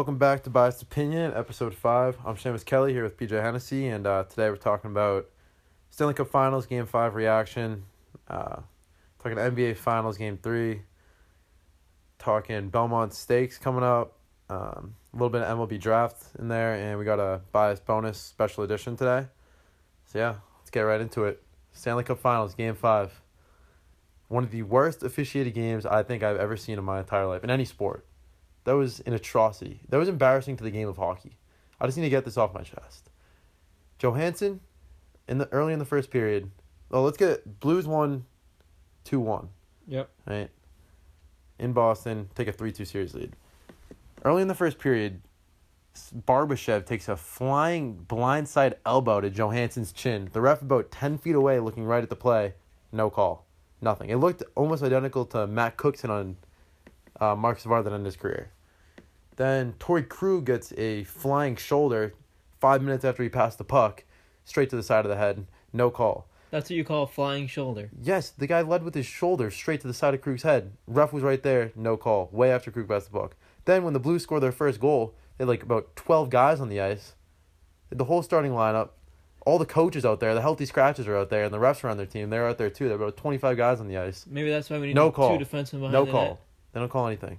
Welcome back to Biased Opinion, episode 5. I'm Seamus Kelly here with PJ Hennessy, and uh, today we're talking about Stanley Cup Finals, Game 5 reaction, uh, talking NBA Finals, Game 3, talking Belmont Stakes coming up, um, a little bit of MLB Draft in there, and we got a biased bonus special edition today. So, yeah, let's get right into it. Stanley Cup Finals, Game 5. One of the worst officiated games I think I've ever seen in my entire life, in any sport. That was an atrocity. That was embarrassing to the game of hockey. I just need to get this off my chest. Johansson, in the early in the first period. Well, let's get it. Blues won, two one. Yep. Right. In Boston, take a three two series lead. Early in the first period, Barbashev takes a flying blindside elbow to Johansson's chin. The ref about ten feet away, looking right at the play. No call. Nothing. It looked almost identical to Matt Cookson on uh, Marc Savard that ended his career. Then Torey Krug gets a flying shoulder five minutes after he passed the puck, straight to the side of the head. No call. That's what you call a flying shoulder. Yes, the guy led with his shoulder straight to the side of Krug's head. Ref was right there. No call. Way after Krug passed the puck. Then when the Blues scored their first goal, they had like about 12 guys on the ice. The whole starting lineup. All the coaches out there, the healthy scratches are out there, and the refs are on their team. They're out there too. There are about 25 guys on the ice. Maybe that's why we need No two call. defensemen behind No call. net. They don't call anything.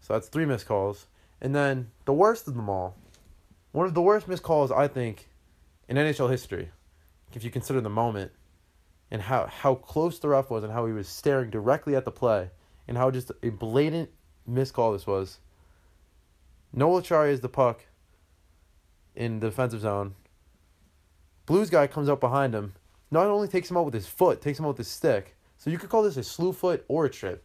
So that's three missed calls. And then the worst of them all, one of the worst missed calls I think in NHL history, if you consider the moment and how, how close the ref was and how he was staring directly at the play and how just a blatant missed call this was. Noel Acciari is the puck in the defensive zone. Blues guy comes up behind him, not only takes him out with his foot, takes him out with his stick. So you could call this a slew foot or a trip.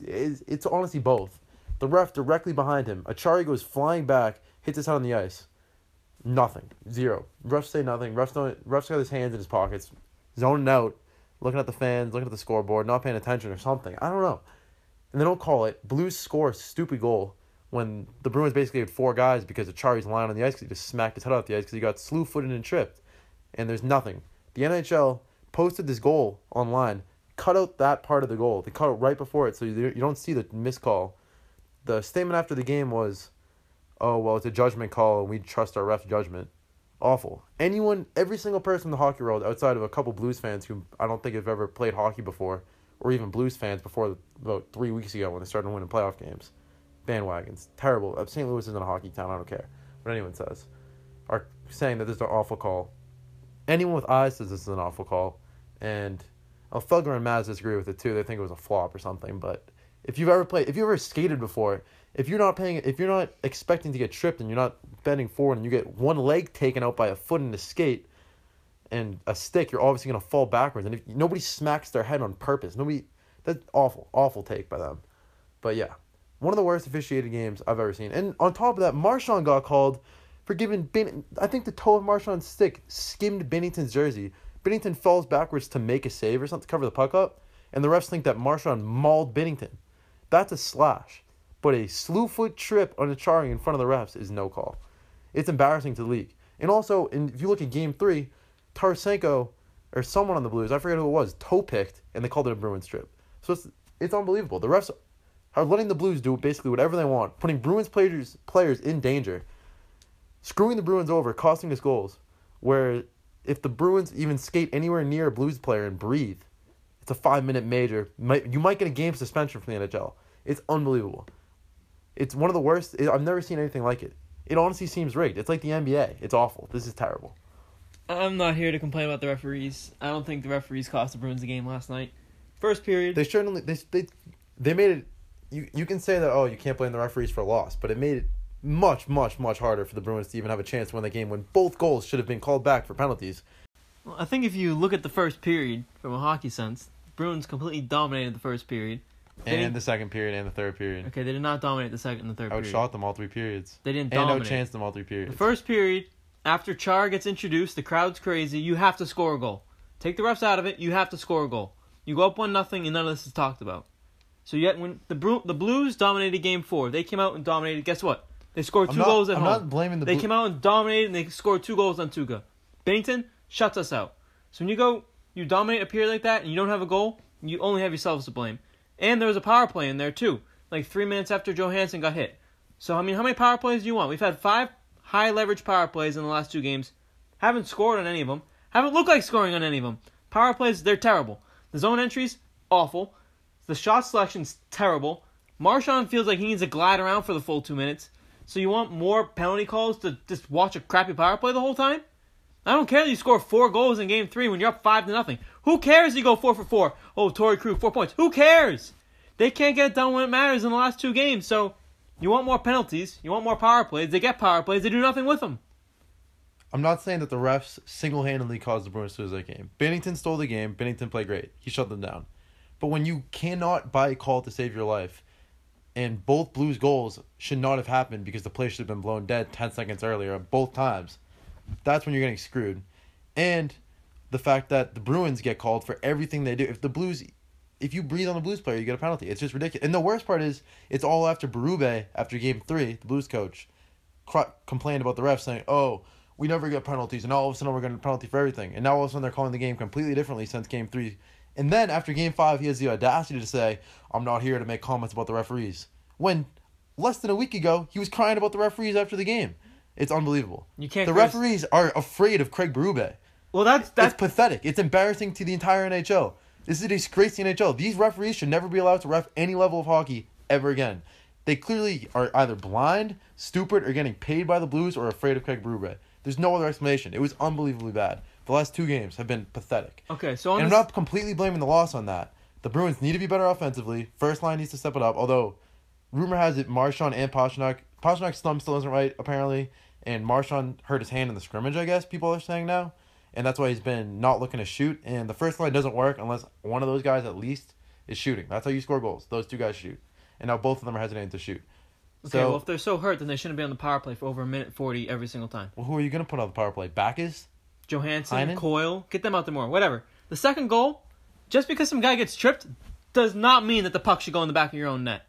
It's, it's, honestly both. The ref directly behind him. Acciari goes flying back, hits his head on the ice. Nothing. Zero. Refs say nothing. Refs don't. Refs got his hands in his pockets, zoning out, looking at the fans, looking at the scoreboard, not paying attention or something. I don't know. And they don't call it. Blues score a stupid goal when the Bruins basically had four guys because Acciari's lying on the ice because he just smacked his head off the ice because he got slew footed and tripped. And there's nothing. The NHL posted this goal online, cut out that part of the goal. They cut it right before it so you, you don't see the missed call. The statement after the game was, oh, well, it's a judgment call and we trust our ref's judgment. Awful. Anyone, every single person in the hockey world outside of a couple Blues fans who I don't think have ever played hockey before, or even Blues fans before about three weeks ago when they started winning playoff games, bandwagons. Terrible. Uh, St. Louis isn't a hockey town. I don't care what anyone says. Are saying that this is an awful call. Anyone with eyes says this is an awful call, and uh, Felger and Mazz disagree with it too. They think it was a flop or something. But if you've ever played, if you ever skated before, if you're not paying, if you're not expecting to get tripped and you're not bending forward and you get one leg taken out by a foot in the skate and a stick, you're obviously gonna fall backwards. And if nobody smacks their head on purpose, nobody, that's awful, awful take by them. But yeah, one of the worst officiated games I've ever seen. And on top of that, Marchand got called for giving Bin. I think the toe of Marchand's stick skimmed Binnington's jersey. Binnington falls backwards to make a save or something to cover the puck up, and the refs think that Marchand mauled Binnington. That's a slash. But a slew foot trip on a Acciari in front of the refs is no call. It's embarrassing to the league. And also, in, if you look at game three, Tarasenko or someone on the Blues, I forget who it was, toe picked, and they called it a Bruins trip. So it's it's unbelievable. The refs are letting the Blues do basically whatever they want, putting Bruins players players in danger, screwing the Bruins over, costing us goals. Where if the Bruins even skate anywhere near a Blues player and breathe, it's a five minute major. Might you might get a game suspension from the NHL. It's unbelievable. It's one of the worst. I've never seen anything like it. It honestly seems rigged. It's like the NBA. It's awful. This is terrible. I'm not here to complain about the referees. I don't think the referees cost the Bruins the game last night. First period. They certainly they they they made it. You you can say that oh you can't blame the referees for a loss, but it made it much much much harder for the Bruins to even have a chance to win the game when both goals should have been called back for penalties. Well, I think if you look at the first period from a hockey sense, Bruins completely dominated the first period. They And the second period and the third period. Okay, they did not dominate the second and the third period. Outshot them all three periods. They didn't And dominate. outchanced them all three The periods. first period, after Char gets introduced, the crowd's crazy. You have to score a goal. Take the refs out of it. You have to score a goal. You go up one nothing, and none of this is talked about. So yet when the Bru- the Blues dominated Game Four, they came out and dominated. Guess what? They scored two not- goals at I'm home. not blaming the they came out and dominated, and they scored two goals on Tuukka. Binnington shuts us out. So when you go, you dominate a period like that, and you don't have a goal, you only have yourselves to blame. And there was a power play in there too, like three minutes after Johansson got hit. So I mean, how many power plays do you want? We've had five high leverage power plays in the last two games. Haven't scored on any of them. Haven't looked like scoring on any of them. Power plays, they're terrible. The zone entries, awful. The shot selection's terrible. Marchand feels like he needs to glide around for the full two minutes. So you want more penalty calls to just watch a crappy power play the whole time? I don't care that you score four goals in game three when you're up five to nothing. Who cares you go four for four? Oh, Torey Krug, four points. Who cares? They can't get it done when it matters in the last two games. So you want more penalties. You want more power plays. They get power plays. They do nothing with them. I'm not saying that the refs single handedly caused the Bruins to lose that game. Binnington stole the game. Binnington played great. He shut them down. But when you cannot buy a call to save your life, and both Blues goals should not have happened because the play should have been blown dead 10 seconds earlier, both times, that's when you're getting screwed. And the fact that the Bruins get called for everything they do. If the Blues, if you breathe on the Blues player, you get a penalty. It's just ridiculous. And the worst part is, it's all after Berube, after game three, the Blues coach, complained about the refs saying, oh, we never get penalties, and all of a sudden we're getting a penalty for everything. And now all of a sudden they're calling the game completely differently since game three. And then after game five, he has the audacity to say, I'm not here to make comments about the referees. When less than a week ago, he was crying about the referees after the game. It's unbelievable. You can't The criticize- referees are afraid of Craig Berube. Well, that's that's It's pathetic. It's embarrassing to the entire NHL. This is a disgrace to the NHL. These referees should never be allowed to ref any level of hockey ever again. They clearly are either blind, stupid, or getting paid by the Blues or afraid of Craig Berube. There's no other explanation. It was unbelievably bad. The last two games have been pathetic. okay. So And I'm this, not completely blaming the loss on that. The Bruins need to be better offensively. First line needs to step it up. Although, rumor has it Marchand and Pastrnak. Pastrnak's thumb still isn't right apparently, and Marchand hurt his hand in the scrimmage. I guess people are saying now, and that's why he's been not looking to shoot. And the first line doesn't work unless one of those guys at least is shooting. That's how you score goals. Those two guys shoot, and now both of them are hesitating to shoot. okay. so, well, if they're so hurt, then they shouldn't be on the power play for over a minute forty every single time. well, who are you gonna put on the power play? Backes? Johansson, Heinen? Coyle, get them out there more. Whatever. The second goal, just because some guy gets tripped, does not mean that the puck should go in the back of your own net.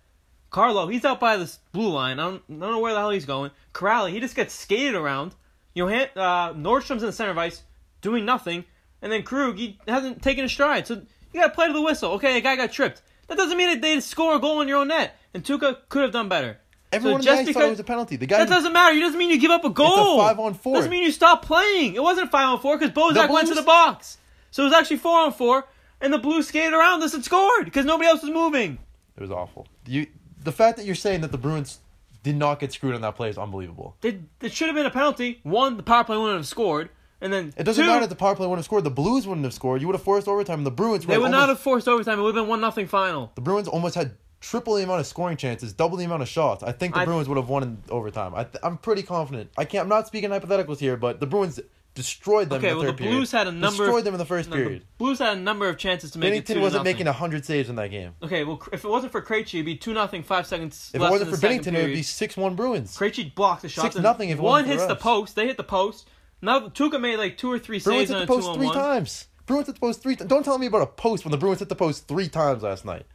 Carlo, he's out by this blue line. I don't, I don't know where the hell he's going. Kuraly, he just gets skated around. Johan, uh, Nordstrom's in the center of ice, doing nothing. And then Krug, he hasn't taken a stride. So you got to play to the whistle. Okay, a guy got tripped. That doesn't mean that they score a goal in your own net. And Tuukka could have done better. Everyone so ice thought it was a penalty. The guy that doesn't matter. It doesn't mean you give up a goal. It's a five on four. Doesn't mean you stop playing. It wasn't five on four because Bozak went to the box. So it was actually four on four, and the Blues skated around this and scored because nobody else was moving. It was awful. You, the fact that you're saying that the Bruins did not get screwed on that play is unbelievable. It, it should have been a penalty. One, the power play wouldn't have scored, and then It doesn't two, matter if the power play wouldn't have scored. The Blues wouldn't have scored. You would have forced overtime. And the Bruins They would almost, not have forced overtime. It would have been one nothing final. The Bruins almost had triple the amount of scoring chances, double the amount of shots. I think the I- Bruins would have won in overtime. I th- I'm pretty confident. I can't. I'm not speaking hypotheticals here, but the Bruins destroyed them Okay, in the well, third the period. Blues had a number destroyed of- them in the first No, the period. Blues had a number of chances to make it Binnington two wasn't making hundred saves in that game. Okay, well, if it wasn't for Krejci, it'd be two nothing, five seconds If it wasn't for Binnington, it would be six one Bruins. Krejci blocked the shot. Six nothing if one hits the post. They hit the post. Now Tuukka made like two or three Bruins saves hit on the post three times. Bruins hit the post three. times. Don't tell me about a post when the Bruins hit the post three times last night.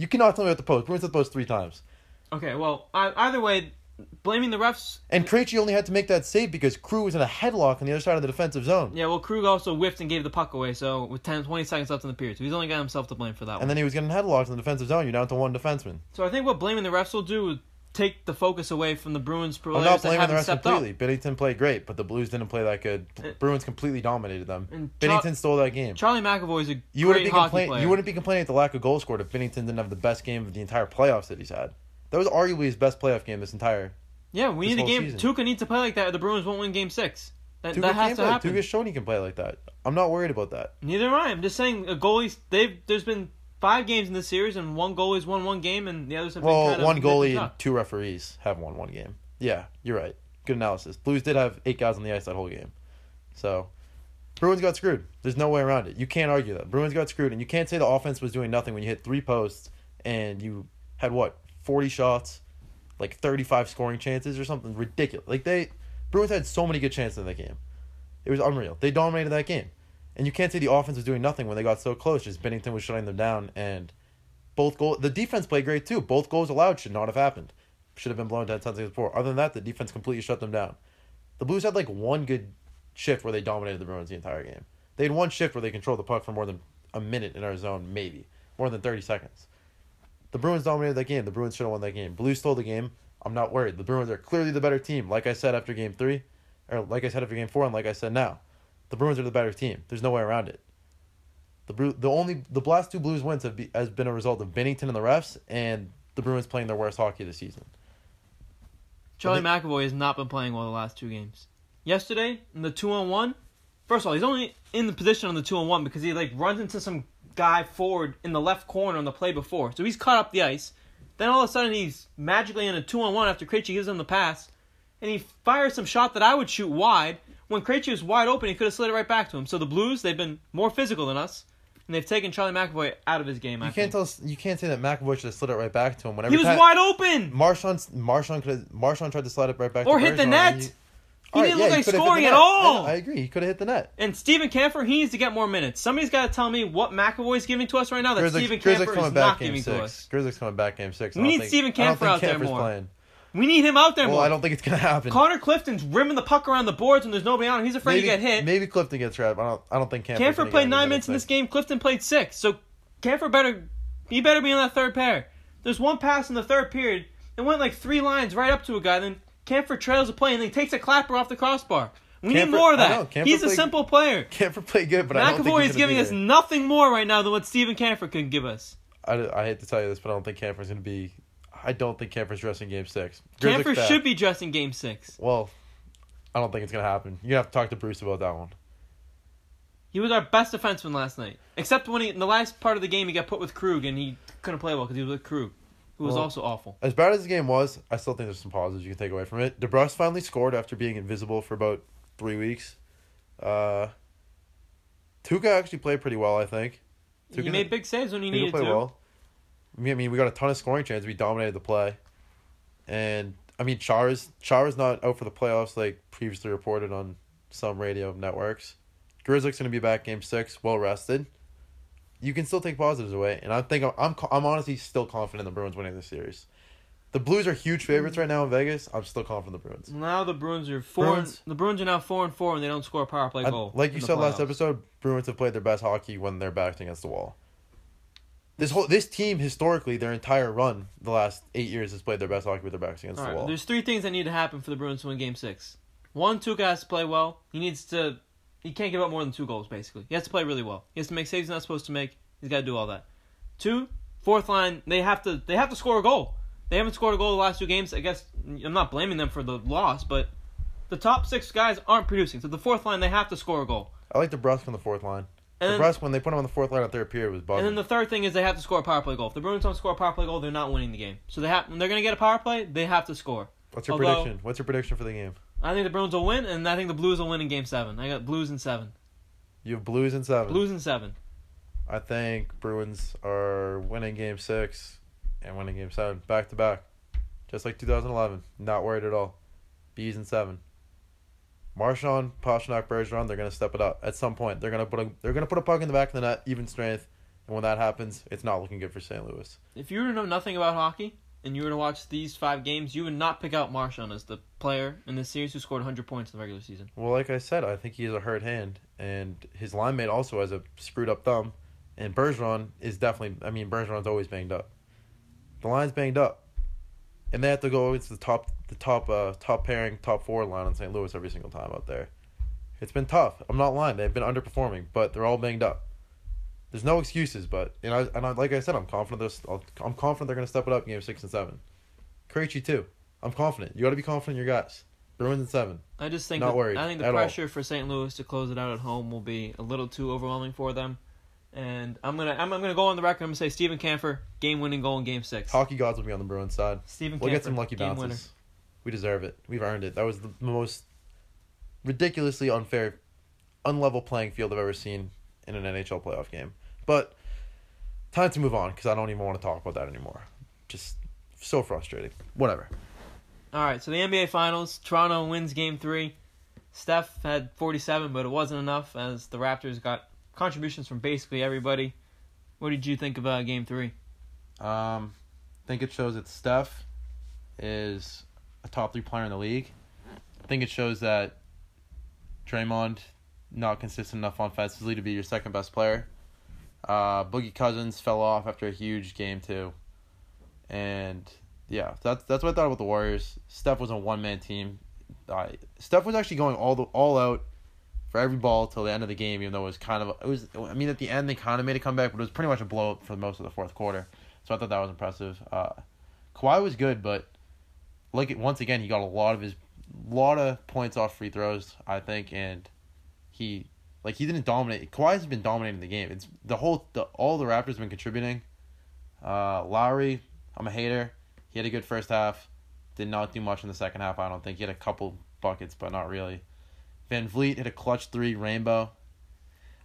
You cannot tell me about the post. Bruins hit the post three times. Okay, well, I, either way, blaming the refs. And Krejci only had to make that save because Crew was in a headlock on the other side of the defensive zone. Yeah, well, Krug also whiffed and gave the puck away. So with 10, 20 seconds left in the period, so he's only got himself to blame for that one. And then he was getting headlocked in the defensive zone. You're down to one defenseman. so I think what blaming the refs will do is take the focus away from the Bruins I'm not blaming the rest completely. up. Binnington played great, but the Blues didn't play that good. Uh, Bruins completely dominated them. And Binnington stole that game. Charlie McAvoy is a You wouldn't great be complaining. player. You wouldn't be complaining at the lack of goal scored if Binnington didn't have the best game of the entire playoffs that he's had. That was arguably his best playoff game this entire. yeah, we need a game. season. Tuukka needs to play like that, or the Bruins won't win Game Six. That, Tuukka that has to play. happen. Tuukka's shown he can play like that. I'm not worried about that. Neither am I. I'm just saying, a goalies. They've there's been five games in this series, and one goalie's won one game, and the others have been Well, kind of one goalie and two referees have won one game. Yeah, you're right. Good analysis. Blues did have eight guys on the ice that whole game. So, Bruins got screwed. There's no way around it. You can't argue that. Bruins got screwed, and you can't say the offense was doing nothing when you hit three posts and you had what, 40 shots, like 35 scoring chances or something ridiculous. Like they, Bruins had so many good chances in that game. It was unreal. They dominated that game, and you can't say the offense was doing nothing when they got so close. Just Binnington was shutting them down, and both goal. The defense played great too. Both goals allowed should not have happened. Should have been blown dead seconds before. Other than that, the defense completely shut them down. The Blues had like one good shift where they dominated the Bruins the entire game. They had one shift where they controlled the puck for more than a minute in our zone, maybe more than thirty seconds. The Bruins dominated that game. The Bruins should have won that game. Blues stole the game. I'm not worried. The Bruins are clearly the better team. Like I said after game three, or like I said after game four, and like I said now, the Bruins are the better team. There's no way around it. The Bru- the only the last two Blues wins have be, has been a result of Binnington and the refs and the Bruins playing their worst hockey this season. Charlie McAvoy has not been playing well the last two games. Yesterday, in the two on one, first of all, he's only in the position on the two on one because he like runs into some guy forward in the left corner on the play before. So he's caught up the ice. Then all of a sudden he's magically in a two on one after Krejci gives him the pass, and he fires some shot that I would shoot wide. When Krejci was wide open, he could have slid it right back to him. So the Blues, they've been more physical than us, and they've taken Charlie McAvoy out of his game. I You can't think. tell us, you can't say that McAvoy should have slid it right back to him whenever He was wide open, Marchand Marchand could have Marchand tried to slide it right back or to hit the Bergeron, net. and He, All didn't look like could have hit the scoring net. at all. I, I agree. He could have hit the net. And Stephen Kampfer, he needs to get more minutes. Somebody's got to tell me what McAvoy's giving to us right now that Steven Grzelcyk Kampfer coming is back not game giving six. to us. Grzelcyk coming back game six. I We don't need think- Steven I don't Kampfer think out there more. Playing. We need him out there Well, more. I don't think it's gonna happen. Connor Clifton's rimming the puck around the boards when there's nobody on him. He's afraid maybe, to get hit. Maybe Clifton gets trapped. I don't. I don't think Kampfer. Kampfer played nine minutes in this game. Clifton played six. So Kampfer better, he better be on that third pair. There's one pass in the third period. It went like three lines right up to a guy. Then Kampfer trails the play and then he takes a clapper off the crossbar. We Kampfer- need more of that. know, he's a simple player. Kampfer played good, but I don't think McAvoy he's is giving us nothing more right now than what Stephen Kampfer can give us. I, I hate to tell you this, but I don't think Kampfer's gonna be. I don't think Kampfer's dressing game six. Grzelcyk Kampfer back. should be dressing game six. Well, I don't think it's gonna happen. You're gonna have to talk to Bruce about that one. He was our best defenseman last night. Except when he, in the last part of the game, he got put with Krug and he couldn't play well because he was with Krug, who was Well- also awful. As bad as the game was, I still think there's some positives you can take away from it. DeBrusk finally scored after being invisible for about three weeks. Uh, Tuukka actually played pretty well, I think. He Tuukka- made big saves when he Tuukka needed played to. well. I mean, we got a ton of scoring chances. We dominated the play, and I mean, Chara's Chara's not out for the playoffs like previously reported on some radio networks. Grzelcyk's gonna be back game six, well rested. You can still take positives away, and I think I'm I'm, I'm honestly still confident in the Bruins winning this series. The Blues are huge favorites right now in Vegas. I'm still confident in the Bruins. Now the Bruins are four. Bruins- And, the Bruins are now four and four, and they don't score a power play I- goal. like you said last episode, Bruins have played their best hockey when they're backed against the wall. This whole this team historically, their entire run, the last eight years, has played their best hockey with their backs against All the right, wall. there's three things that need to happen for the Bruins to win Game Six. One, Tuukka has to play well. He needs to. He can't give up more than two goals. Basically, he has to play really well. He has to make saves he's not supposed to make. He's got to do all that. Two, fourth line, they have to. They have to score a goal. They haven't scored a goal the last two games. I guess I'm not blaming them for the loss, but the top six guys aren't producing. So the fourth line, they have to score a goal. I like DeBrusk on the fourth line. And the then, when they put him on the fourth line at third period was and then the third thing is they have to score a power play goal. If the Bruins don't score a power play goal, they're not winning the game. So they have when they're going to get a power play, they have to score. What's your although- prediction? What's your prediction for the game? I think the Bruins will win, and I think the Blues will win in Game Seven. I got Blues in seven. You have Blues in seven. Blues in seven. I think Bruins are winning game six and winning game seven back to back. Just like 2011. Not worried at all. Bees in seven. Marchand, Pastrnak, Bergeron, they're gonna step it up at some point. They're gonna put a they're gonna put a puck in the back of the net, even strength, and when that happens, it's not looking good for St. Louis. If you were to know nothing about hockey and you were to watch these five games, you would not pick out Marchand as the player in this series who scored 100 points in the regular season. Well, like I said, I think he has a hurt hand, and his line mate also has a screwed up thumb, and Bergeron is definitely. I mean, Bergeron's always banged up. The line's banged up, and they have to go against the top, the top, uh, top pairing, top four line in St. Louis every single time out there. It's been tough. I'm not lying. They've been underperforming, but they're all banged up. There's no excuses, but you know, and I, like I said, I'm confident. This, I'm confident they're gonna step it up in game six and seven. Krejci too. I'm confident. You got to be confident in your guys. Bruins in seven. I just think Not that- worried I think the at all. pressure for St. Louis to close it out at home will be a little too overwhelming for them. And I'm gonna I'm, I'm gonna go on the record. I'm gonna say Stephen Kampfer game winning goal in Game Six. Hockey gods will be on the Bruins side. Stephen We'll Kampfer get some lucky game bounces. winner. We deserve it. We've earned it. That was the most ridiculously unfair, unlevel playing field I've ever seen in an NHL playoff game. But time to move on because I don't even want to talk about that anymore. Just so frustrating. Whatever. All right, so the NBA Finals, Toronto wins Game Three. Steph had 47, but it wasn't enough as the Raptors got contributions from basically everybody. What did you think about Game Three? Um, I think it shows that Steph is a top three player in the league. I think it shows that Draymond not consistent enough offensively to be your second best player. Uh, Boogie Cousins fell off after a huge game too, and yeah, that's that's what I thought about the Warriors. Steph was a one man team. I Steph was actually going all the all out for every ball till the end of the game, even though it was kind of it was. I mean, at the end they kind of made a comeback, but it was pretty much a blowout for most of the fourth quarter. So I thought that was impressive. Uh, Kawhi was good, but like once again, he got a lot of his lot of points off free throws. I think, and he like he didn't dominate. Kawhi's been dominating the game. It's the whole the all the Raptors have been contributing. Uh, Lowry, I'm a hater. He had a good first half. Did not do much in the second half. I don't think he had a couple buckets, but not really. VanVleet hit a clutch three, rainbow.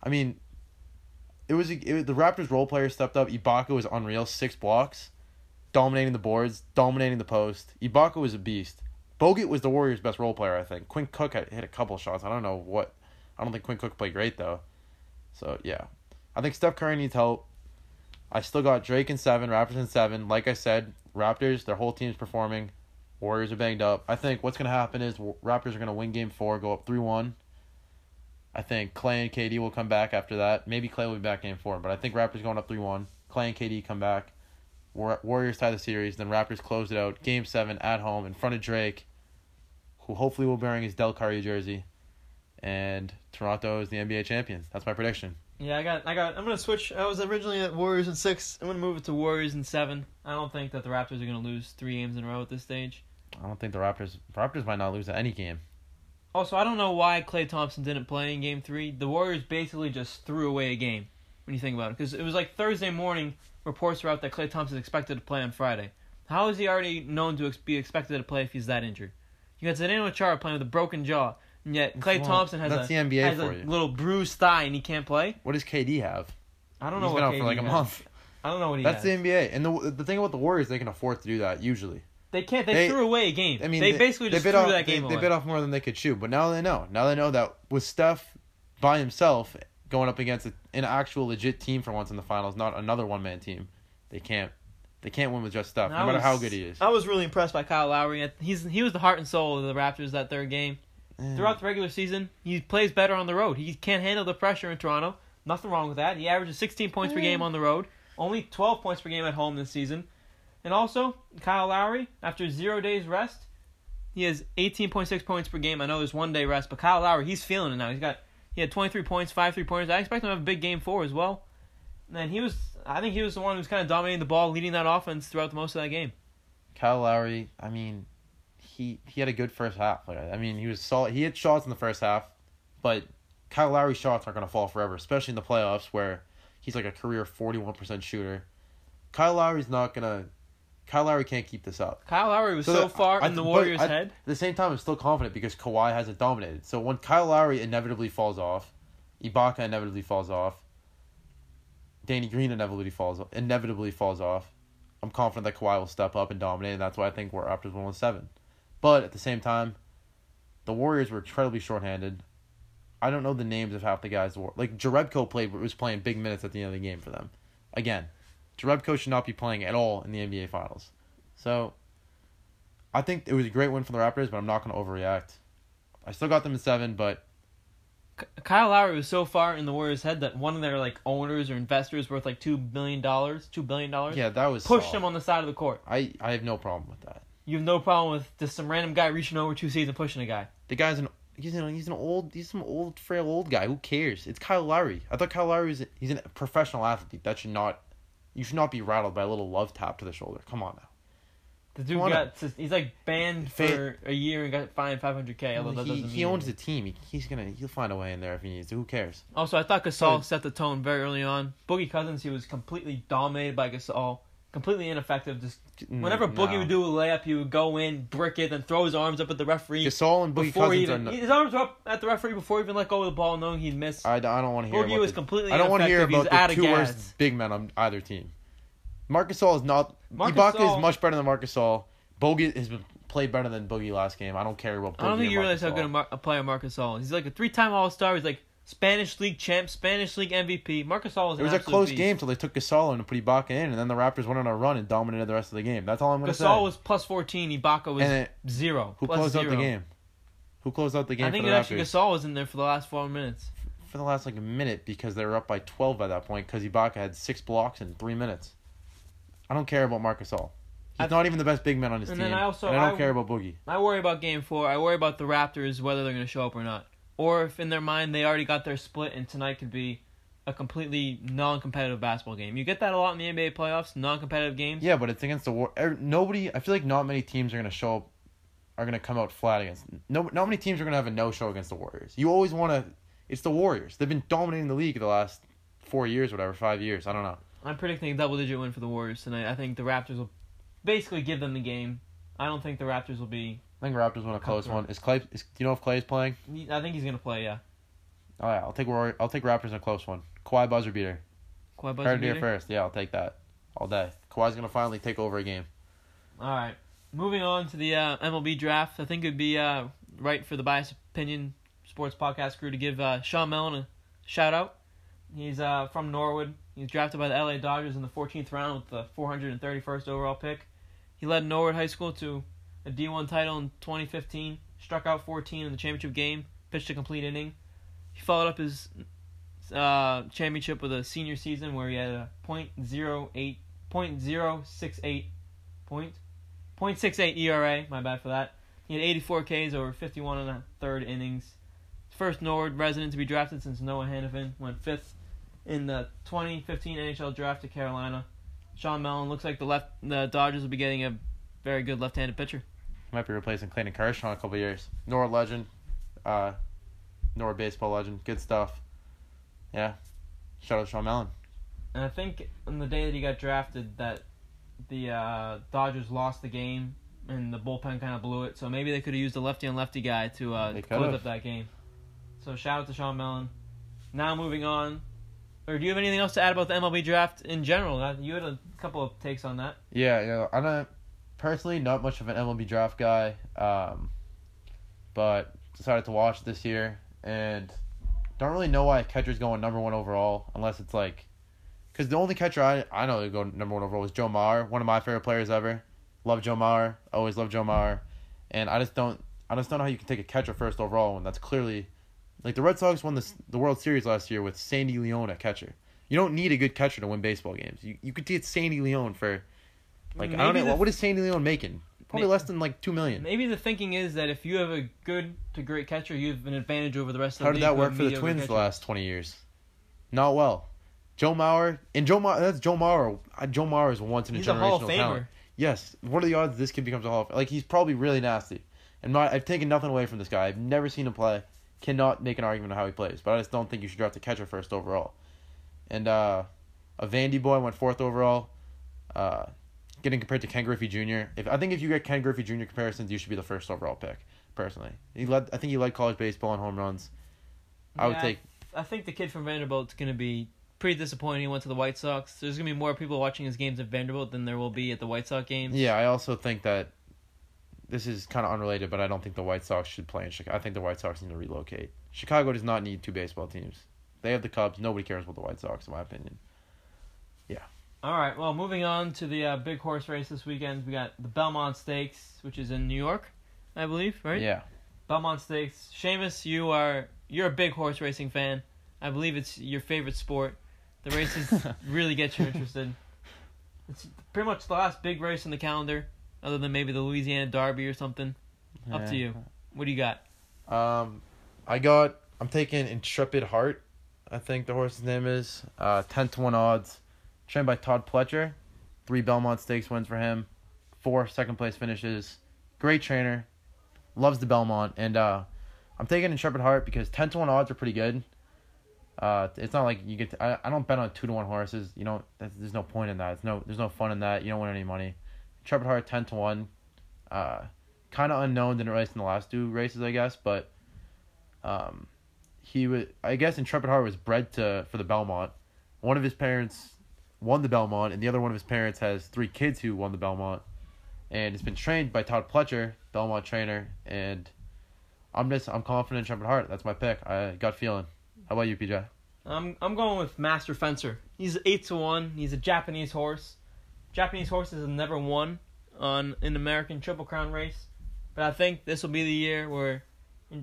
I mean, it was, it was the Raptors role players stepped up. Ibaka was unreal, six blocks, dominating the boards, dominating the post. Ibaka was a beast. Bogut was the Warriors' best role player, I think. Quinn Cook hit a couple shots. I don't know what. I don't think Quinn Cook played great though. So yeah, I think Steph Curry needs help. I still got Drake in seven, Raptors in seven. Like I said, Raptors, their whole team's performing. Warriors are banged up. I think what's gonna happen is Raptors are gonna win Game Four, go up three one. I think Klay and KD will come back after that. Maybe Klay will be back Game Four, but I think Raptors going up three one. Klay and KD come back. Warriors tie the series. Then Raptors close it out. Game Seven at home in front of Drake, who hopefully will be wearing his Dell Curry jersey, and Toronto is the NBA champions. That's my prediction. Yeah, I got, I got. I'm gonna switch. I was originally at Warriors in six. I'm gonna move it to Warriors in seven. I don't think that the Raptors are gonna lose three games in a row at this stage. I don't think the Raptors Raptors might not lose any game. Also, I don't know why Klay Thompson didn't play in Game Three. The Warriors basically just threw away a game when you think about it, because it was like Thursday morning. Reports were out that Klay Thompson is expected to play on Friday. How is he already known to be expected to play if he's that injured? You got Zdeno Chara playing with a broken jaw. And yet Klay well, Thompson has that's a, the NBA has for a you. little bruised thigh and he can't play. What does KD have? I don't know He's what been out KD for like a has. month. I don't know what he has. That's has. the NBA, and the the thing about the Warriors, they can afford to do that usually. They can't. They, They- threw away a game. I mean, they, basically just threw off, that they, game they bit off more than they could chew. But now they know. Now they know that with Steph by himself going up against a, an actual legit team for once in the finals, not another one man team, they can't. They can't win with just Steph, no I matter was- how good he is. I was really impressed by Kyle Lowry. He's he was the heart and soul of the Raptors that third game. Throughout the regular season, he plays better on the road. He can't handle the pressure in Toronto. Nothing wrong with that. He averages 16 points per game on the road, only 12 points per game at home this season. And also, Kyle Lowry, after zero days rest, he has 18.6 points per game. I know there's one day rest, but Kyle Lowry, he's feeling it now. He's got he had 23 points, five three pointers. I expect him to have a big game four as well. And he was, I think he was the one who's kind of dominating the ball, leading that offense throughout the most of that game. Kyle Lowry, I mean, he he had a good first half. I mean, he was solid. He had shots in the first half, but Kyle Lowry's shots aren't gonna fall forever, especially in the playoffs where he's like a career forty one percent shooter. Kyle Lowry's not gonna. Kyle Lowry can't keep this up. Kyle Lowry was So so, far I- in the Warriors' I- head. At the same time, I'm still confident because Kawhi hasn't dominated. So when Kyle Lowry inevitably falls off, Ibaka inevitably falls off, Danny Green inevitably falls inevitably falls off. I'm confident that Kawhi will step up and dominate, and that's why I think we're Raptors one seven. But at the same time, the Warriors were incredibly shorthanded. I don't know the names of half the guys. Like Jerebko played was playing big minutes at the end of the game for them. Again, Jerebko should not be playing at all in the NBA Finals. So, I think it was a great win for the Raptors, but I'm not going to overreact. I still got them in seven, but Kyle Lowry was so far in the Warriors' head that one of their like owners or investors worth like two billion dollars, two billion dollars, yeah, that was pushed soft. him on the side of the court. I I have no problem with that. You have no problem with just some random guy reaching over two seats and pushing a guy. The guy's an he's an he's an old he's some old frail old guy. Who cares? It's Kyle Lowry. I thought Kyle Lowry was he's a professional athlete. That should not you should not be rattled by a little love tap to the shoulder. Come on now. The dude Come on got he's like banned for a year and got fined five hundred k. Although that he he owns the team. He, he's gonna he'll find a way in there if he needs to. Who cares? Also, I thought Gasol set the tone very early on. Boogie Cousins, he was completely dominated by Gasol, completely ineffective. Just whenever Mm, Boogie no. would do a layup, he would go in, brick it, then throw his arms up at the referee. Gasol and Boogie before Cousins even are. No, his arms were up at the referee before he even let go of the ball, knowing he'd miss. I, I don't want to hear. Boogie was the- completely I don't want to hear about He's the two gas. worst big men on either team. Marcus Gasol is not. Marc Ibaka is much better than Marcus Gasol. Bogut has been played better than Boogie last game. I don't care about. Boogie I don't think you realize how good a. Mar- a player Marcus is. He's like a three-time All-Star. He's like Spanish League champ, Spanish League MVP. Marcus Gasol is It was a close absolute game beast. till they took Gasol and put Ibaka in, and then the Raptors went on a run and dominated the rest of the game. That's all I'm gonna say. Gasol was plus fourteen. Ibaka was it- zero. Who closed out the game? Who closed out the game I think it actually Raptors? Gasol was in there for the last four minutes. for the last like a minute because they were up by 12 by that point because Ibaka had six blocks in three minutes. I don't care about Marcus Gasol. He's not even the best big man on his And team. then I also- and I don't I- care about Boogie. I worry about game four. I worry about the Raptors whether they're going to show up or not, or if in their mind they already got their split and tonight could be a completely non-competitive basketball game. You get that a lot in the NBA playoffs, non-competitive games. Yeah, but it's against the war. er, Nobody. I feel like not many teams are gonna show up. Are gonna come out flat against. No, not many teams are gonna have a no show against the Warriors. You always want to. It's the Warriors. They've been dominating the league the last four years, whatever, five years. I don't know. I'm predicting a double-digit win for the Warriors tonight. I think the Raptors will basically give them the game. I don't think the Raptors will be. I think Raptors win a close one. Is Klay? Is, do you know if Klay's playing? I think he's going to play. Yeah. Oh yeah, I'll take Warrior. I'll take Raptors in a close one. Kawhi buzzer beater. Kawhi Buzzer Heard beater? first. Yeah, I'll take that all day. Kawhi's gonna finally take over a game. All right. Moving on to the uh, MLB draft, I think it'd be uh, right for the Bias Opinion Sports Podcast crew to give uh, Sean Mellon a shout out. He's uh, from Norwood. He was drafted by the LA Dodgers in the 14th round with the 431st overall pick. He led Norwood High School to a D1 title in 2015. Struck out 14 in the championship game. Pitched a complete inning. He followed up his uh, championship with a senior season where he had a .08, .068 point .68 ERA. My bad for that. He had 84 Ks over 51 and a third innings. First Nord resident to be drafted since Noah Hanifin went fifth in the 2015 NHL draft to Carolina. Sean Mellon looks like the left the Dodgers will be getting a very good left-handed pitcher. Might be replacing Clayton Kershaw in a couple years. Norwood legend, uh, Norwood baseball legend. Good stuff. Yeah. Shout out to Sean Mellon. And I think on the day that he got drafted, that the uh, Dodgers lost the game and the bullpen kind of blew it. So maybe they could have used a lefty and lefty guy to uh, close up that game. So shout out to Sean Mellon. Now moving on. Or do you have anything else to add about the MLB draft in general? Uh, You had a couple of takes on that. Yeah, know, I'm not personally not much of an MLB draft guy, um, but decided to watch this year and don't really know why a catcher's going number one overall unless it's like, because the only catcher I I know that go number one overall was Joe Mauer, one of my favorite players ever. Love Joe Mauer, always love Joe Mauer, and I just don't I just don't know how you can take a catcher first overall when that's clearly, like the Red Sox won the the World Series last year with Sandy Leon at catcher. You don't need a good catcher to win baseball games. You you could get Sandy Leon for like I don't know the- what, is Sandy Leon making? Probably May- less than like two million. Maybe the thinking is that if you have a good to great catcher, you have an advantage over the rest of How the did league. that who work have for the mediocre Twins the catchers. last twenty years? Not well. Joe Mauer and Joe Mauer. That's Joe Mauer. uh, Joe Mauer is once in a He's a generational Hall of Famer. talent. Yes. What are the odds this kid becomes a Hall of Like he's probably really nasty. And not, I've taken nothing away from this guy. I've never seen him play. Cannot make an argument on how he plays. But I just don't think you should draft a catcher first overall. And uh, a Vandy boy went fourth overall. Uh, getting compared to Ken Griffey Jr. If I think if you get Ken Griffey Jr. comparisons, you should be the first overall pick. Personally, he led. I think he led college baseball in home runs. I would take. I think the kid from Vanderbilt's going to be pretty disappointing. He went to the White Sox. There's going to be more people watching his games at Vanderbilt than there will be at the White Sox games. Yeah, I also think that this is kind of unrelated, but I don't think the White Sox should play in Chicago. I think the White Sox need to relocate. Chicago does not need two baseball teams. They have the Cubs. Nobody cares about the White Sox, in my opinion. All right. Well, moving on to the uh, big horse race this weekend, we got the Belmont Stakes, which is in New York, I believe, right? Yeah. Belmont Stakes. Seamus, you are you're a big horse racing fan. I believe it's your favorite sport. The races really get you interested. It's pretty much the last big race in the calendar, other than maybe the Louisiana Derby or something. Up to you. What do you got? Um, I got. I'm taking Intrepid Heart. I think the horse's name is. Uh, ten to one odds. Trained by Todd Pletcher. Three Belmont Stakes wins for him. Four second place finishes. Great trainer. Loves the Belmont, and uh, I'm taking Intrepid Heart because ten to one odds are pretty good. Uh, it's not like you get. To, I, I don't bet on two to one horses. You know, there's no point in that. It's no, there's no fun in that. You don't win any money. Intrepid Heart ten to one. Uh, kind of unknown. Didn't race in the last two races, I guess, but um, he was. I guess Intrepid Heart was bred to for the Belmont. One of his parents won the Belmont, and the other one of his parents has three kids who won the Belmont, and it's been trained by Todd Pletcher, Belmont trainer, and I'm just I'm confident in Intrepid Heart. That's my pick. I got feeling. How about you, PJ? I'm I'm going with Master Fencer. He's eight to one. He's a Japanese horse. Japanese horses have never won on an American Triple Crown race, but I think this will be the year where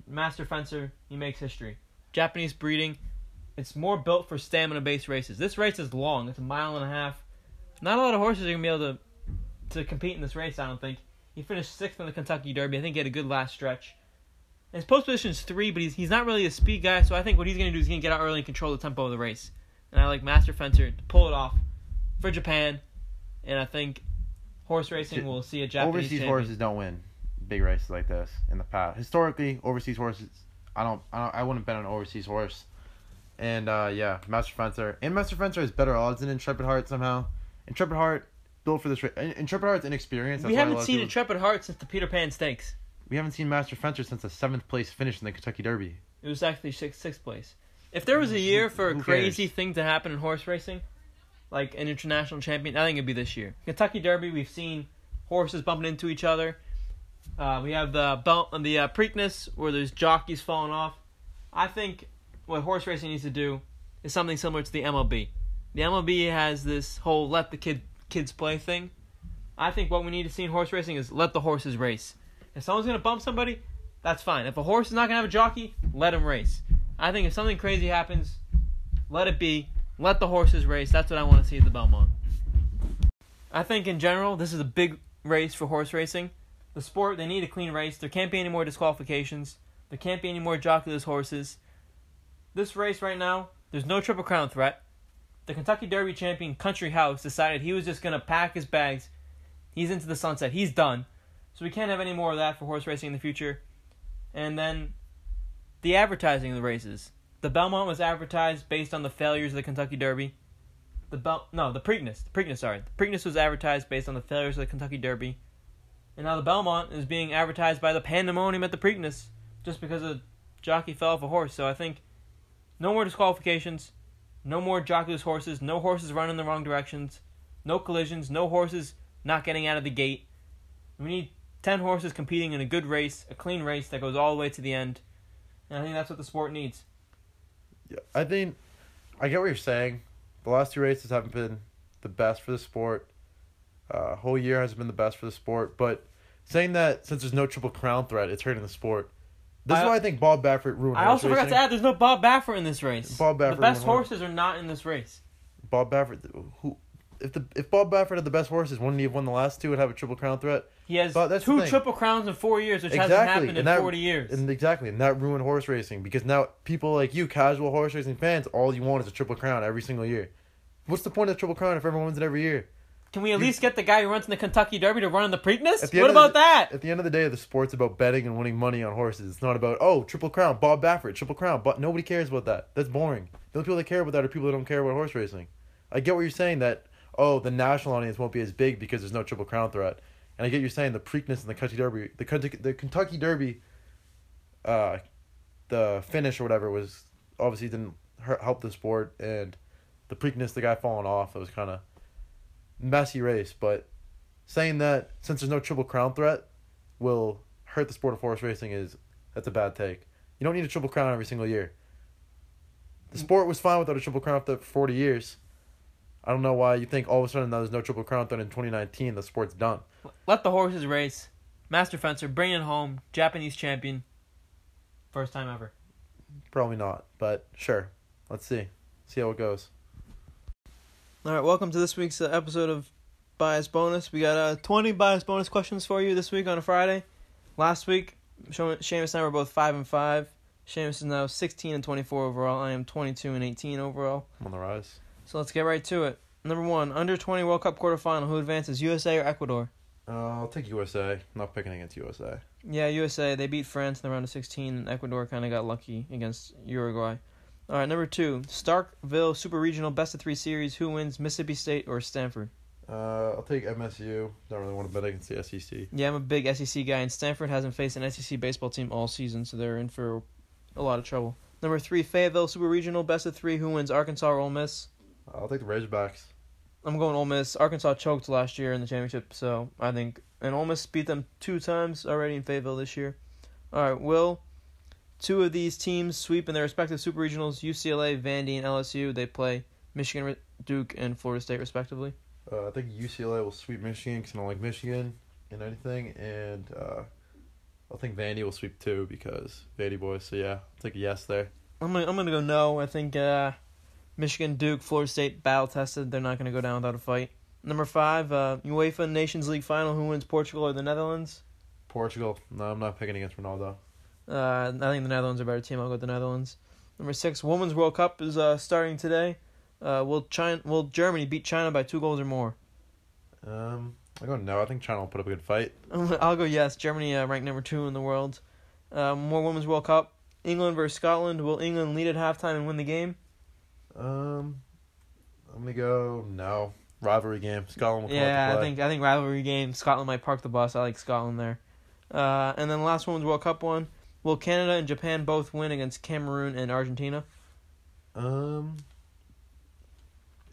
Master Fencer he makes history. Japanese breeding, it's more built for stamina based races. This race is long. It's a mile and a half. Not a lot of horses are gonna be able to to compete in this race. I don't think he finished sixth in the Kentucky Derby. I think he had a good last stretch. And his post position is three, but he's he's not really a speed guy. So I think what he's gonna do is he's gonna get out early and control the tempo of the race. And I like Master Fencer to pull it off for Japan. And I think horse racing will see a Japanese overseas champion. horses don't win big races like this in the past. Historically, overseas horses, I don't, I don't, I wouldn't bet on an overseas horse. And uh, yeah, Master Fencer and Master Fencer has better odds than Intrepid Heart somehow. Intrepid Heart built for this race. Intrepid Heart's inexperienced. We haven't seen people- Intrepid Heart since the Peter Pan Stakes. We haven't seen Master Fencer since the seventh place finish in the Kentucky Derby. It was actually sixth, sixth place. If there was a year for a crazy thing to happen in horse racing, like an international champion, I think it'd be this year. Kentucky Derby, we've seen horses bumping into each other. Uh, we have the belt and the uh, Preakness where there's jockeys falling off. I think what horse racing needs to do is something similar to the MLB. The MLB has this whole let the kid kids play thing. I think what we need to see in horse racing is let the horses race. If someone's gonna bump somebody, that's fine. If a horse is not gonna have a jockey, let him race. I think if something crazy happens, let it be. Let the horses race. That's what I want to see at the Belmont. I think in general, this is a big race for horse racing. The sport, they need a clean race. There can't be any more disqualifications. There can't be any more jockeyless horses. This race right now, there's no triple crown threat. The Kentucky Derby champion Country House decided he was just gonna pack his bags. He's into the sunset. He's done. So we can't have any more of that for horse racing in the future. And then the advertising of the races. The Belmont was advertised based on the failures of the Kentucky Derby. The Bel no, the Preakness. The Preakness, sorry. The Preakness was advertised based on the failures of the Kentucky Derby. And now the Belmont is being advertised by the pandemonium at the Preakness just because a jockey fell off a horse. So I think no more disqualifications, no more jockeyless horses, no horses running in the wrong directions, no collisions, no horses not getting out of the gate. We need 10 horses competing in a good race, a clean race that goes all the way to the end. And I think that's what the sport needs. Yeah, I think I get what you're saying. The last two races haven't been the best for the sport. Uh, whole year hasn't been the best for the sport. But saying that since there's no triple crown threat, it's hurting the sport. This is why I think Bob Baffert ruined. I horse I also forgot racing. to add there's no Bob Baffert in this race. Bob Baffert. the best won. horses are not in this race. Bob Baffert, who, if the if Bob Baffert had the best horses, wouldn't he have won the last two and have a triple crown threat? He has But that's the two triple crowns in four years, which hasn't Exactly, happened in that- 40 years. And exactly, and that ruined horse racing because now people like you, casual horse racing fans, all you want is a triple crown every single year. What's the point of triple crown if everyone wins it every year? Can we at least get the guy who runs in the Kentucky Derby to run in the Preakness? The What about the- that? At the end of the day, the sport's about betting and winning money on horses. It's not about oh triple crown, Bob Baffert, triple crown. But nobody cares about that. That's boring. The only people that care about that are people that don't care about horse racing. I get what you're saying that oh the national audience won't be as big because there's no triple crown threat, and I get you saying the Preakness and the Kentucky Derby, the Kentucky the Kentucky Derby, uh, the finish or whatever was obviously didn't hurt, help the sport, and the Preakness the guy falling off it was kind of messy race, but saying that since there's no triple crown threat will hurt the sport of horse racing is that's a bad take. You don't need a triple crown every single year. The sport was fine without a triple crown for 40 years. I don't know why you think all of a sudden now there's no triple crown threat in 2019. The sport's done. Let the horses race. Master Fencer, bring it home. Japanese champion. First time ever. Probably not, but sure. Let's see. See how it goes. All right, welcome to this week's uh, episode of Bias Bonus. We got uh, 20 bias bonus questions for you this week on a Friday. Last week, Seamus and I were both 5 and 5. Seamus is now 16 and 24 overall. I am 22 and 18 overall. I'm on the rise. So let's get right to it. Number one, under 20 World Cup quarterfinal. Who advances, USA or Ecuador? Uh, I'll take USA. I'm not picking against USA. Yeah, USA. They beat France in the round of 16, and Ecuador kind of got lucky against Uruguay. All right, number two, Starkville Super Regional Best of Three Series. Who wins, Mississippi State or Stanford? Uh, I'll take MSU. Don't really want to bet against the SEC. Yeah, I'm a big SEC guy, and Stanford hasn't faced an SEC baseball team all season, so they're in for a lot of trouble. Number three, Fayetteville Super Regional Best of Three. Who wins, Arkansas or Ole Miss? I'll take the Razorbacks. I'm going Ole Miss. Arkansas choked last year in the championship, so I think and Ole Miss beat them two times already in Fayetteville this year. All right, will two of these teams sweep in their respective super regionals? UCLA, Vandy, and LSU. They play Michigan, Duke, and Florida State respectively. Uh, I think UCLA will sweep Michigan because I don't like Michigan in anything, and uh, I think Vandy will sweep too because Vandy boys. So yeah, I'll take a yes there. I'm gonna I'm gonna go no. I think uh, Michigan, Duke, Florida State battle tested. They're not gonna go down without a fight. Number five, uh, UEFA Nations League final. Who wins, Portugal or the Netherlands? Portugal. No, I'm not picking against Ronaldo. Uh, I think the Netherlands are a better team. I'll go with the Netherlands. Number six, Women's World Cup is uh, starting today. Uh, will China, will Germany beat China by two goals or more? Um, I go no. I think China will put up a good fight. I'll go yes. Germany uh, ranked number two in the world. Uh, more Women's World Cup. England versus Scotland. Will England lead at halftime and win the game? Um, I'm gonna go no. Rivalry game. Scotland will Yeah, I think I think rivalry game. Scotland might park the bus. I like Scotland there. Uh, and then the last Women's World Cup one. Will Canada and Japan both win against Cameroon and Argentina? Um.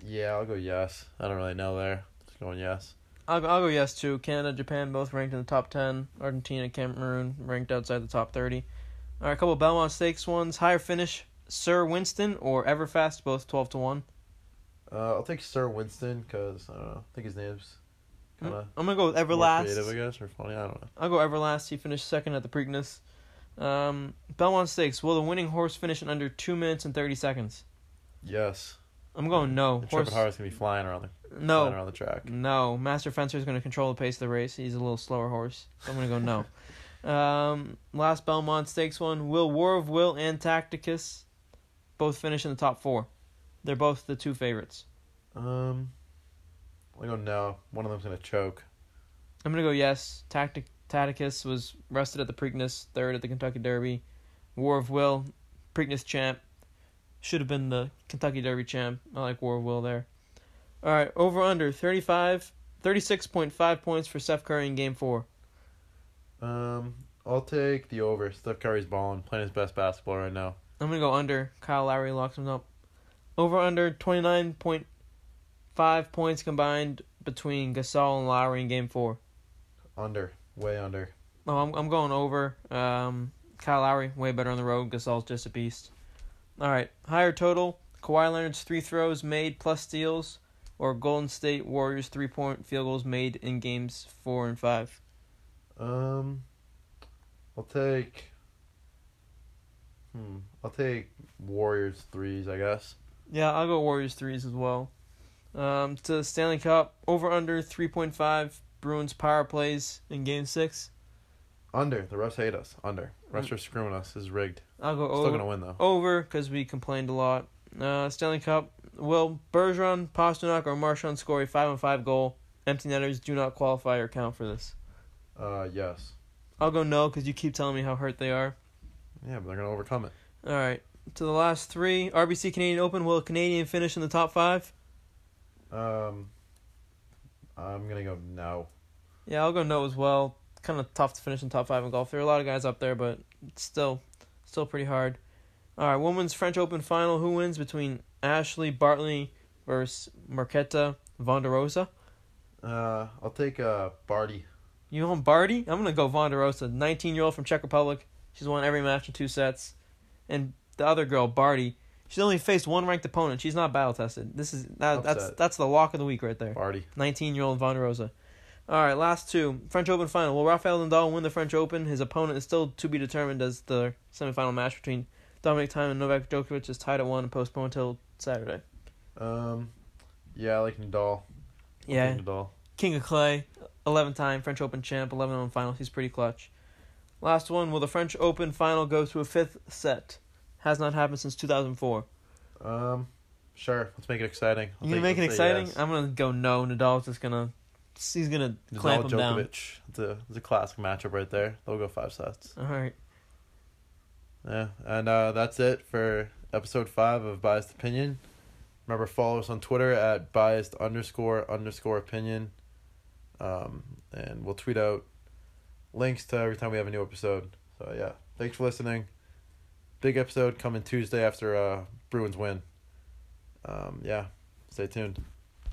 Yeah, I'll go yes. I don't really know there. Just going yes. I'll, I'll go yes too. Canada, Japan both ranked in the top 10. Argentina, Cameroon ranked outside the top 30. All right, a couple Belmont Stakes ones. Higher finish, Sir Winston or Everfast, both 12 to 1. Uh, I'll take Sir Winston because I don't know. I think his name's kind of I'm going to go with Everlast. creative, I guess, or funny. I don't know. I'll go Everlast. He finished second at the Preakness. Um, Belmont Stakes. Will the winning horse finish in under 2 minutes and 30 seconds? Yes. I'm going no. And Horse, Trevor gonna be flying around the flying no. around the track. No. Master Fencer is going to control the pace of the race. He's a little slower horse. So I'm going to go no. um, last Belmont Stakes one. Will War of Will and Tacticus both finish in the top four? They're both the two favorites. Um, I go no. One of them's gonna choke. I'm going to go yes. Tactic Tacticus was rested at the Preakness, third at the Kentucky Derby. War of Will, Preakness champ. Should have been the Kentucky Derby champ. I like War of Will there. All right, over under 35, 36.5 points for Steph Curry in game four. Um, I'll take the over. Steph Curry's balling, playing his best basketball right now. I'm going to go under. Kyle Lowry locks him up. Over under 29.5 points combined between Gasol and Lowry in game four. Under, way under. Oh, I'm I'm going over. Um, Kyle Lowry way better on the road. Gasol's just a beast. All right, higher total. Kawhi Leonard's three throws made plus steals, or Golden State Warriors three point field goals made in games four and five. Um, I'll take. Hmm. I'll take Warriors threes, I guess. Yeah, I'll go Warriors threes as well. Um, to the Stanley Cup over under three point five Bruins power plays in game six. Under. The refs hate us. Under. Refs are screwing us. Is rigged. I'll go Still over. gonna win though. Over because we complained a lot. Uh, Stanley Cup. Will Bergeron, Pastrnak, or Marchand score a five on five goal? Empty netters do not qualify or count for this. Uh, yes. I'll go no because you keep telling me how hurt they are. Yeah, but they're gonna overcome it. All right. To the last three. RBC Canadian Open. Will a Canadian finish in the top five? Um, I'm gonna go no. Yeah, I'll go no as well. Kind of tough to finish in top five in golf. There are a lot of guys up there, but still, still pretty hard. All right, women's French Open final. Who wins between Ashleigh Barty versus Marketa Vonderosa? Uh, I'll take uh Barty. You want Barty? I'm gonna go Vonderosa, 19 year old from Czech Republic. She's won every match in two sets, and the other girl Barty, she's only faced one ranked opponent. She's not battle tested. This is that, that's that's the lock of the week right there. Barty. 19 year old Vonderosa. All right, last two. French Open final. Will Rafael Nadal win the French Open? His opponent is still to be determined as the semifinal match between Dominic Thiem and Novak Djokovic is tied at one and postponed until Saturday. Um, yeah, I like Nadal. I'll Yeah, take Nadal. King of Clay, 11 time French Open champ, 11 on finals. He's pretty clutch. Last one. Will the French Open final go to a fifth set? Has not happened since 2004. Um, sure. Let's make it exciting. I'll you gonna make it exciting? Yes. I'm gonna go no. Nadal's just gonna, he's gonna Nadal clamp him down. Djokovic. It's a it's a classic matchup right there. They'll go five sets. All right. Yeah, and uh, that's it for episode five of Biased Opinion. Remember, follow us on Twitter at biased underscore underscore opinion. Um, and we'll tweet out links to every time we have a new episode. So yeah, thanks for listening. Big episode coming Tuesday after uh Bruins win. Um, yeah, stay tuned.